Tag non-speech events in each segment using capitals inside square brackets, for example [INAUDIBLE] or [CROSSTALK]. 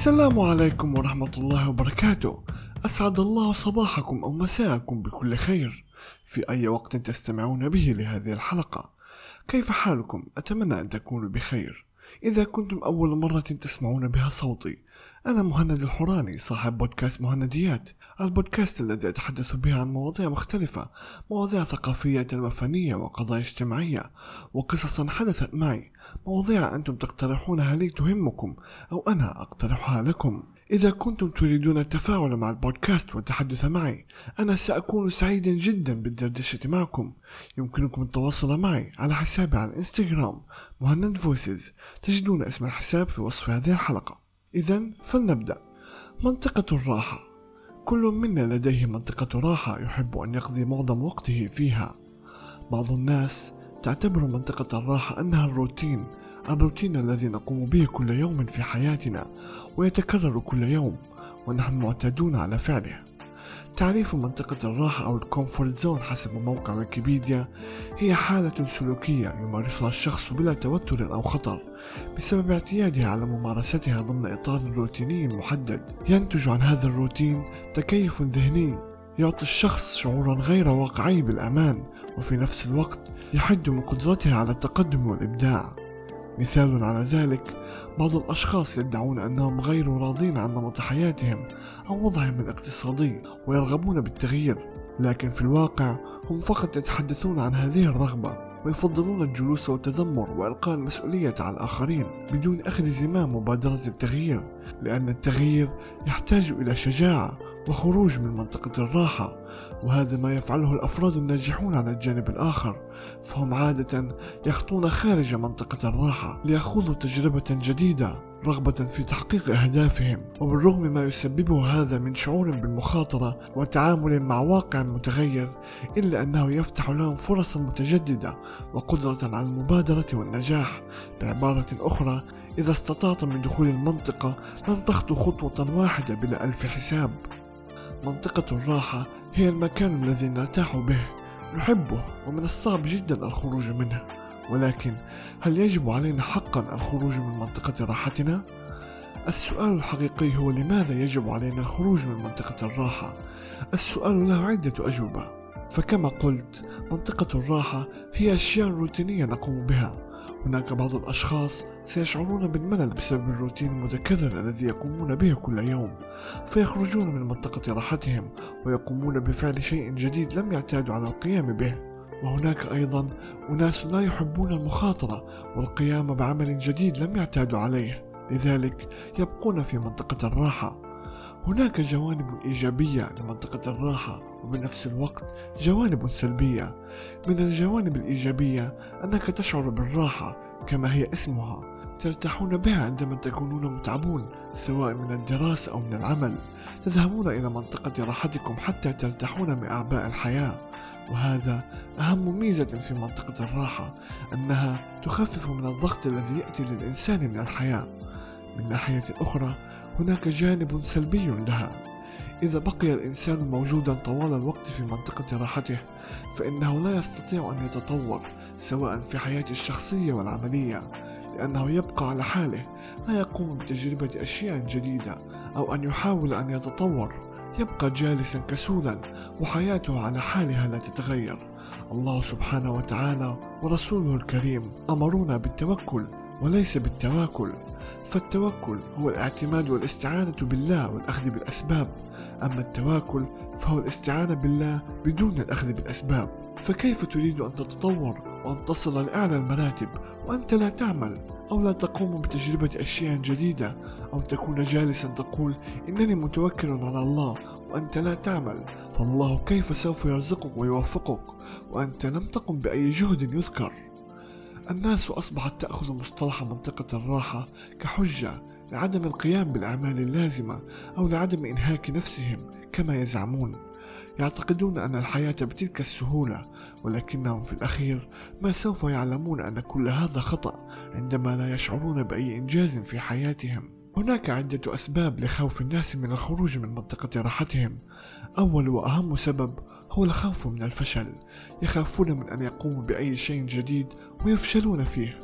السلام عليكم ورحمة الله وبركاته. أسعد الله صباحكم أو مساءكم بكل خير. في أي وقت تستمعون به لهذه الحلقة. كيف حالكم؟ أتمنى أن تكونوا بخير. إذا كنتم أول مرة تسمعون بها صوتي أنا مهند الحوراني صاحب بودكاست مهنديات. البودكاست الذي أتحدث به عن مواضيع مختلفة مواضيع ثقافية وفنية وقضايا اجتماعية وقصصا حدثت معي مواضيع أنتم تقترحونها لي تهمكم أو أنا أقترحها لكم. إذا كنتم تريدون التفاعل مع البودكاست والتحدث معي أنا سأكون سعيدا جدا بالدردشة معكم. يمكنكم التواصل معي على حسابي على الإنستغرام مهند فويسز تجدون اسم الحساب في وصف هذه الحلقة. إذا فلنبدأ. منطقة الراحة. كل منا لديه منطقة راحة يحب أن يقضي معظم وقته فيها. بعض الناس تعتبر منطقة الراحة أنها الروتين الروتين الذي نقوم به كل يوم في حياتنا ويتكرر كل يوم ونحن معتادون على فعله. تعريف منطقة الراحة أو الكومفورت زون حسب موقع ويكيبيديا. هي حالة سلوكية يمارسها الشخص بلا توتر أو خطر بسبب اعتياده على ممارستها ضمن إطار روتيني محدد. ينتج عن هذا الروتين تكيف ذهني يعطي الشخص شعورا غير واقعي بالأمان وفي نفس الوقت يحد من قدرته على التقدم والإبداع. مثال على ذلك بعض الأشخاص يدعون أنهم غير راضين عن نمط حياتهم أو وضعهم الاقتصادي ويرغبون بالتغيير لكن في الواقع هم فقط يتحدثون عن هذه الرغبة ويفضلون الجلوس والتذمر وإلقاء المسؤولية على الآخرين بدون أخذ زمام مبادرة التغيير لأن التغيير يحتاج إلى شجاعة وخروج من منطقة الراحة وهذا ما يفعله الأفراد الناجحون على الجانب الآخر فهم عادة يخطون خارج منطقة الراحة ليخوضوا تجربة جديدة رغبة في تحقيق أهدافهم. وبالرغم ما يسببه هذا من شعور بالمخاطرة وتعامل مع واقع متغير إلا أنه يفتح لهم فرصا متجددة وقدرة على المبادرة والنجاح بعبارة أخرى إذا استطعت من دخول المنطقة لن تخطو خطوة واحدة بلا ألف حساب. منطقة الراحة هي المكان الذي نرتاح به نحبه ومن الصعب جدا الخروج منه ولكن هل يجب علينا حقا الخروج من منطقة راحتنا؟ السؤال الحقيقي هو لماذا يجب علينا الخروج من منطقة الراحة؟ السؤال له عدة أجوبة فكما قلت منطقة الراحة هي أشياء روتينية نقوم بها هناك بعض الأشخاص سيشعرون بالملل بسبب الروتين المتكرر الذي يقومون به كل يوم فيخرجون من منطقة راحتهم ويقومون بفعل شيء جديد لم يعتادوا على القيام به. وهناك أيضا أناس لا يحبون المخاطرة والقيام بعمل جديد لم يعتادوا عليه. لذلك يبقون في منطقة الراحة. هناك جوانب إيجابية لمنطقة الراحة وبنفس الوقت جوانب سلبية. من الجوانب الإيجابية أنك تشعر بالراحة كما هي اسمها ترتاحون بها عندما تكونون متعبون سواء من الدراسة أو من العمل. تذهبون إلى منطقة راحتكم حتى ترتاحون من أعباء الحياة. وهذا أهم ميزة في منطقة الراحة أنها تخفف من الضغط الذي يأتي للإنسان من الحياة. من ناحية أخرى هناك جانب سلبي لها إذا بقي الإنسان موجودا طوال الوقت في منطقة راحته فإنه لا يستطيع أن يتطور سواء في حياته الشخصية والعملية لأنه يبقى على حاله لا يقوم بتجربة أشياء جديدة أو أن يحاول أن يتطور. يبقى جالسا كسولا وحياته على حالها لا تتغير. الله سبحانه وتعالى ورسوله الكريم أمرونا بالتوكل وليس بالتواكل. فالتوكل هو الاعتماد والاستعانة بالله والأخذ بالأسباب. أما التواكل فهو الاستعانة بالله بدون الأخذ بالأسباب. فكيف تريد أن تتطور وأن تصل لأعلى المراتب وأنت لا تعمل أو لا تقوم بتجربة أشياء جديدة أو تكون جالسا تقول إنني متوكل على الله وأنت لا تعمل؟ فالله كيف سوف يرزقك ويوفقك وأنت لم تقم بأي جهد يذكر؟ الناس أصبحت تأخذ مصطلح منطقة الراحة كحجة لعدم القيام بالأعمال اللازمة أو لعدم إنهاك نفسهم كما يزعمون. يعتقدون أن الحياة بتلك السهولة ولكنهم في الأخير ما سوف يعلمون أن كل هذا خطأ عندما لا يشعرون بأي إنجاز في حياتهم. هناك عدة أسباب لخوف الناس من الخروج من منطقة راحتهم. أول وأهم سبب هو الخوف من الفشل يخافون من أن يقوموا بأي شيء جديد ويفشلون فيه.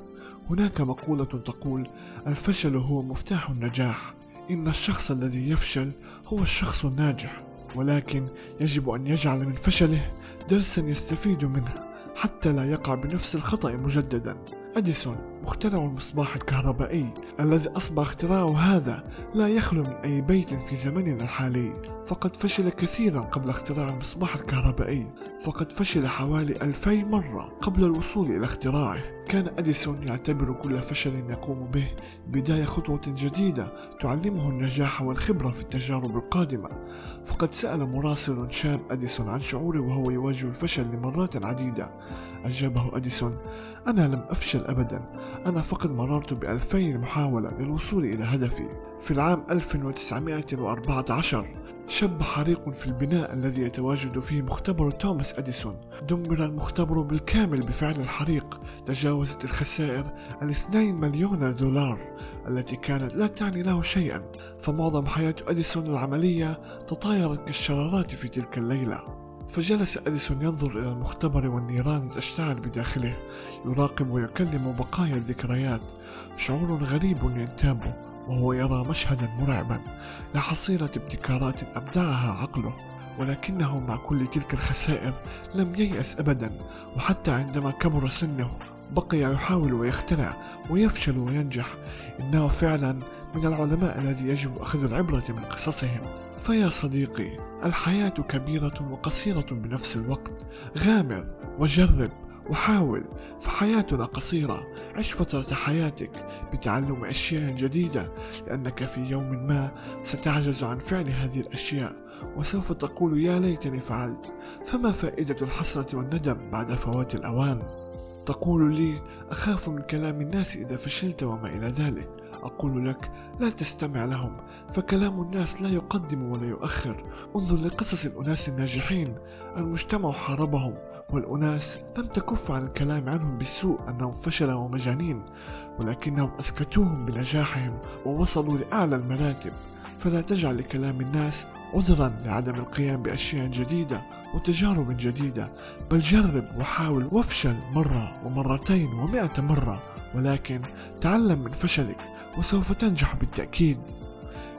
هناك مقولة تقول الفشل هو مفتاح النجاح إن الشخص الذي يفشل هو الشخص الناجح ولكن يجب أن يجعل من فشله درسا يستفيد منه حتى لا يقع بنفس الخطأ مجددا. أديسون مخترع المصباح الكهربائي الذي أصبح اختراعه هذا لا يخلو من أي بيت في زمننا الحالي. فقد فشل كثيرا قبل اختراع المصباح الكهربائي. فقد فشل حوالي ألفي مرة قبل الوصول إلى اختراعه. كان أديسون يعتبر كل فشل يقوم به بداية خطوة جديدة تعلمه النجاح والخبرة في التجارب القادمة. فقد سأل مراسل شاب أديسون عن شعوره وهو يواجه الفشل لمرات عديدة. أجابه أديسون أنا لم أفشل أبدا. أنا فقط مررت بألفي محاولة للوصول إلى هدفي. في العام 1914 شب حريق في البناء الذي يتواجد فيه مختبر توماس أديسون. دمر المختبر بالكامل بفعل الحريق. تجاوزت الخسائر الاثنين مليون دولار التي كانت لا تعني له شيئا. فمعظم حياة أديسون العملية تطايرت كالشرارات في تلك الليلة. فجلس أديسون ينظر إلى المختبر والنيران تشتعل بداخله يراقب ويكلم بقايا الذكريات. شعور غريب ينتابه وهو يرى مشهدا مرعبا. لحصيلة ابتكارات أبدعها عقله ولكنه مع كل تلك الخسائر لم ييأس أبدا. وحتى عندما كبر سنه بقي يحاول ويخترع ويفشل وينجح. إنه فعلا من العلماء الذي يجب أخذ العبرة من قصصهم. فيا صديقي الحياة كبيرة وقصيرة بنفس الوقت. غامر وجرب وحاول فحياتنا قصيرة. عش فترة حياتك بتعلم أشياء جديدة لأنك في يوم ما ستعجز عن فعل هذه الأشياء وسوف تقول يا ليتني فعلت. فما فائدة الحسرة والندم بعد فوات الأوان؟ تقول لي أخاف من كلام الناس إذا فشلت وما إلى ذلك. أقول لك لا تستمع لهم فكلام الناس لا يقدم ولا يؤخر. انظر لقصص الأناس الناجحين. المجتمع حاربهم والأناس لم تكف عن الكلام عنهم بالسوء أنهم فشلوا ومجانين ولكنهم أسكتوهم بنجاحهم ووصلوا لأعلى المراتب. فلا تجعل لكلام الناس عذرا لعدم القيام بأشياء جديدة وتجارب جديدة بل جرب وحاول وافشل مرة ومرتين ومئة مرة ولكن تعلم من فشلك. وسوف تنجح بالتأكيد.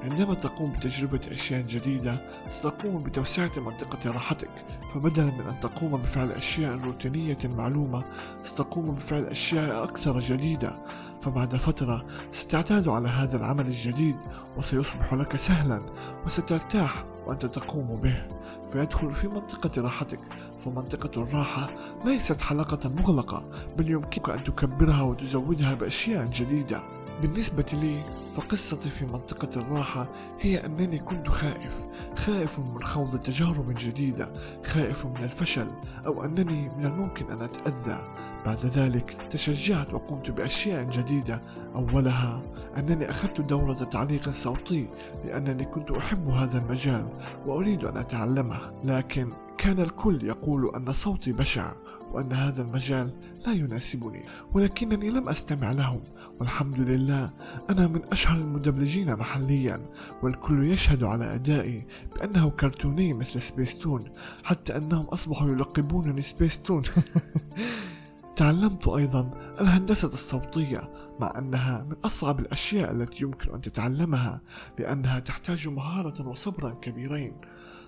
عندما تقوم بتجربة أشياء جديدة ستقوم بتوسعة منطقة راحتك. فبدلا من أن تقوم بفعل أشياء روتينية معلومة ستقوم بفعل أشياء أكثر جديدة. فبعد فترة ستعتاد على هذا العمل الجديد وسيصبح لك سهلا وسترتاح وأنت تقوم به. فيدخل في منطقة راحتك. فمنطقة الراحة ليست حلقة مغلقة بل يمكنك أن تكبرها وتزودها بأشياء جديدة. بالنسبة لي فقصتي في منطقة الراحة هي أنني كنت خائف خائف من خوض تجارب جديدة خائف من الفشل أو أنني من الممكن أن أتأذى. بعد ذلك تشجعت وقمت بأشياء جديدة. أولها أنني أخذت دورة تعليق صوتي لأنني كنت أحب هذا المجال وأريد أن أتعلمه. لكن كان الكل يقول أن صوتي بشع. وأن هذا المجال لا يناسبني ولكنني لم أستمع لهم والحمد لله أنا من أشهر المدبلجين محليا والكل يشهد على أدائي بأنه كرتوني مثل سبيستون حتى أنهم أصبحوا يلقبونني سبيستون. [LAUGHS] تعلمت أيضا الهندسة الصوتية مع أنها من أصعب الأشياء التي يمكن أن تتعلمها لأنها تحتاج مهارة وصبرا كبيرين.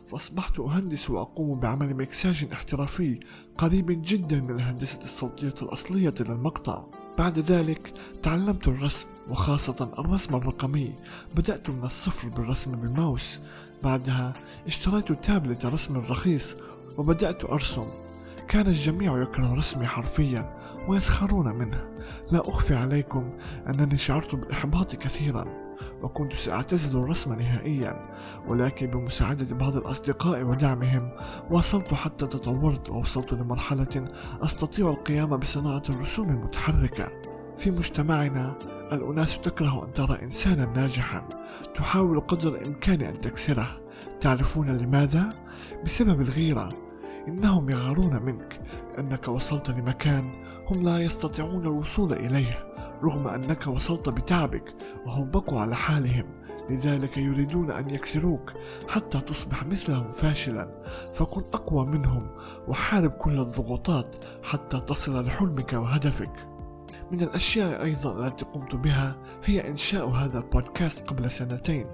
فأصبحت أهندس وأقوم بعمل مكساج احترافي قريب جدا من الهندسة الصوتية الأصلية للمقطع. بعد ذلك تعلمت الرسم وخاصة الرسم الرقمي. بدأت من الصفر بالرسم بالماوس. بعدها اشتريت تابلت رسم رخيص وبدأت أرسم. كان الجميع يكره رسمي حرفيا ويسخرون منه. لا أخفي عليكم أنني شعرت بالإحباط كثيرا. وكنت سأعتزل الرسم نهائيا ولكن بمساعدة بعض الأصدقاء ودعمهم واصلت حتى تطورت ووصلت لمرحلة أستطيع القيام بصناعة الرسوم المتحركة. في مجتمعنا الأناس تكره أن ترى إنسانا ناجحا تحاول قدر الإمكان أن تكسره. تعرفون لماذا؟ بسبب الغيرة. إنهم يغارون منك. لأنك وصلت لمكان هم لا يستطيعون الوصول إليه. رغم أنك وصلت بتعبك وهم بقوا على حالهم. لذلك يريدون أن يكسروك حتى تصبح مثلهم فاشلا. فكن أقوى منهم وحارب كل الضغوطات حتى تصل لحلمك وهدفك. من الأشياء أيضا التي قمت بها هي إنشاء هذا البودكاست قبل سنتين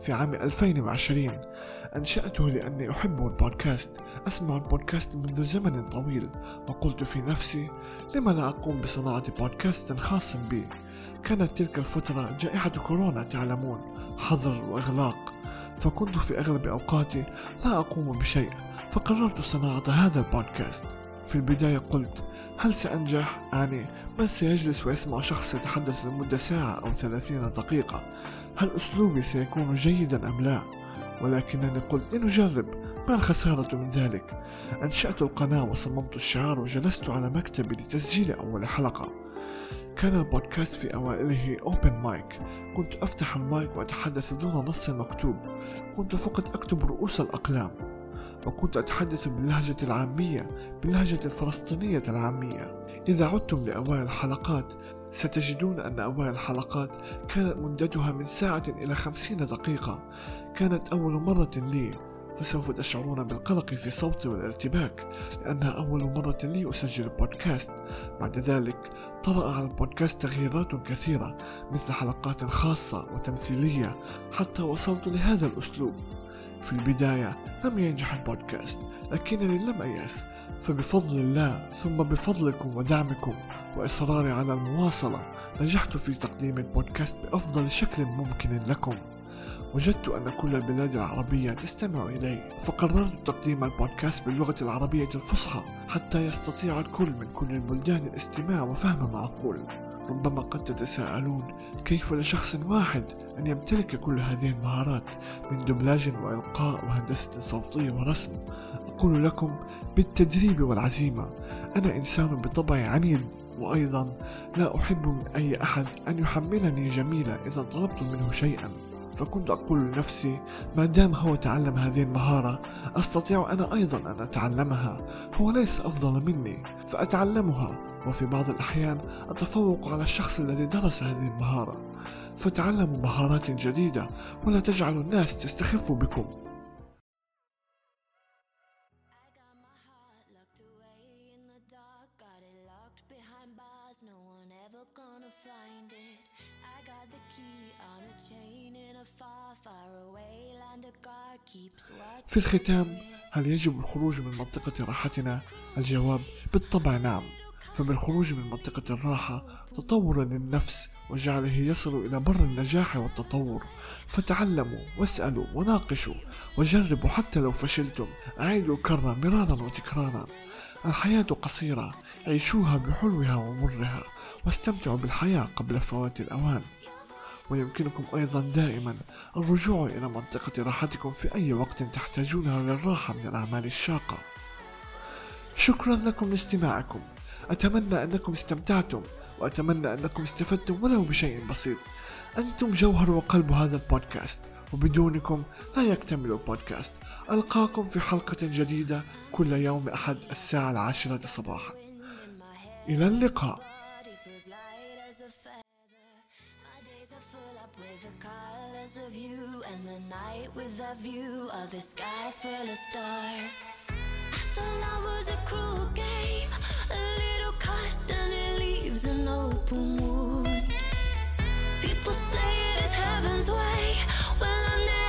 في عام 2020 أنشأته لأني أحب البودكاست أسمع البودكاست منذ زمن طويل وقلت في نفسي لما لا أقوم بصناعة بودكاست خاص بي كانت تلك الفترة جائحة كورونا تعلمون حظر وإغلاق فكنت في أغلب أوقاتي لا أقوم بشيء فقررت صناعة هذا البودكاست في البداية قلت هل سأنجح؟ يعني من سيجلس ويسمع شخص يتحدث لمدة ساعة أو ثلاثين دقيقة؟ هل أسلوبي سيكون جيدا أم لا؟ ولكنني قلت لنجرب ما الخسارة من ذلك؟ أنشأت القناة وصممت الشعار وجلست على مكتبي لتسجيل أول حلقة. كان البودكاست في أوائله أوبن مايك كنت أفتح المايك وأتحدث دون نص مكتوب. كنت فقط أكتب رؤوس الأقلام. وكنت أتحدث باللهجة العامية باللهجة الفلسطينية العامية. إذا عدتم لأوائل الحلقات ستجدون أن أوائل الحلقات كانت مدتها من ساعة إلى خمسين دقيقة. كانت أول مرة لي. فسوف تشعرون بالقلق في صوتي والارتباك لأنها أول مرة لي أسجل بودكاست بعد ذلك طرأ على البودكاست تغييرات كثيرة مثل حلقات خاصة وتمثيلية حتى وصلت لهذا الأسلوب. في البداية لم ينجح البودكاست لكنني لم أيأس. فبفضل الله ثم بفضلكم ودعمكم وإصراري على المواصلة نجحت في تقديم البودكاست بأفضل شكل ممكن لكم. وجدت أن كل البلاد العربية تستمع إلي فقررت تقديم البودكاست باللغة العربية الفصحى حتى يستطيع الكل من كل البلدان الاستماع وفهم معقول ربما قد تتساءلون كيف لشخص واحد أن يمتلك كل هذه المهارات من دبلاج وإلقاء وهندسة صوتية ورسم؟ أقول لكم بالتدريب والعزيمة أنا إنسان بطبعي عنيد وأيضا لا أحب من أي أحد أن يحملني جميلة إذا طلبت منه شيئا. فكنت أقول لنفسي ما دام هو تعلم هذه المهارة أستطيع أنا أيضا أن أتعلمها. هو ليس أفضل مني فأتعلمها. وفي بعض الأحيان أتفوق على الشخص الذي درس هذه المهارة. فتعلموا مهارات جديدة ولا تجعلوا الناس تستخف بكم. في الختام هل يجب الخروج من منطقة راحتنا؟ الجواب بالطبع نعم. فبالخروج من منطقة الراحة تطور للنفس وجعله يصل إلى بر النجاح والتطور. فتعلموا واسألوا وناقشوا وجربوا حتى لو فشلتم. أعيدوا الكرة مرارا وتكرارا. الحياة قصيرة. عيشوها بحلوها ومرها واستمتعوا بالحياة قبل فوات الأوان. ويمكنكم أيضا دائما الرجوع إلى منطقة راحتكم في أي وقت تحتاجونها للراحة من الأعمال الشاقة. شكرا لكم لاستماعكم. أتمنى أنكم استمتعتم وأتمنى أنكم استفدتم ولو بشيء بسيط. أنتم جوهر وقلب هذا البودكاست. وبدونكم لا يكتمل البودكاست. ألقاكم في حلقة جديدة كل يوم أحد الساعة العاشرة صباحا. إلى اللقاء. Say it is heaven's way. Well, I'm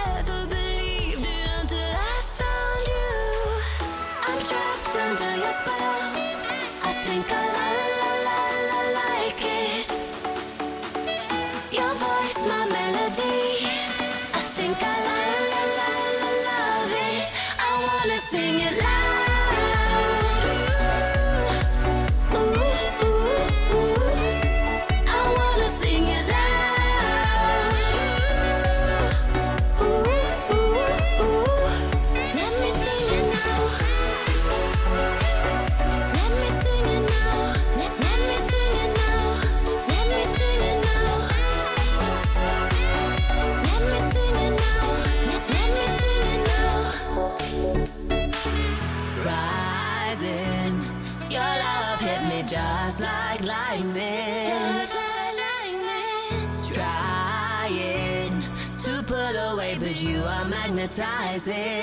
rises.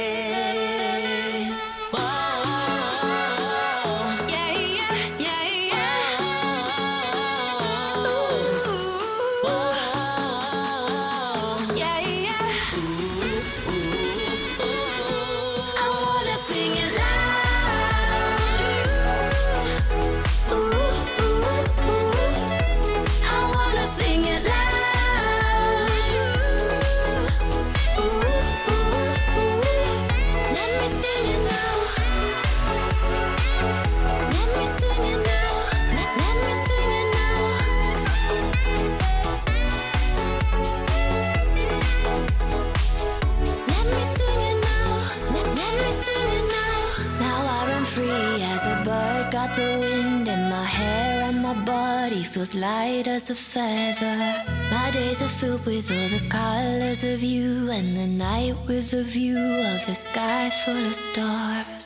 Feels light as a feather. My days are filled with all the colors of you, and the night with a view of the sky full of stars.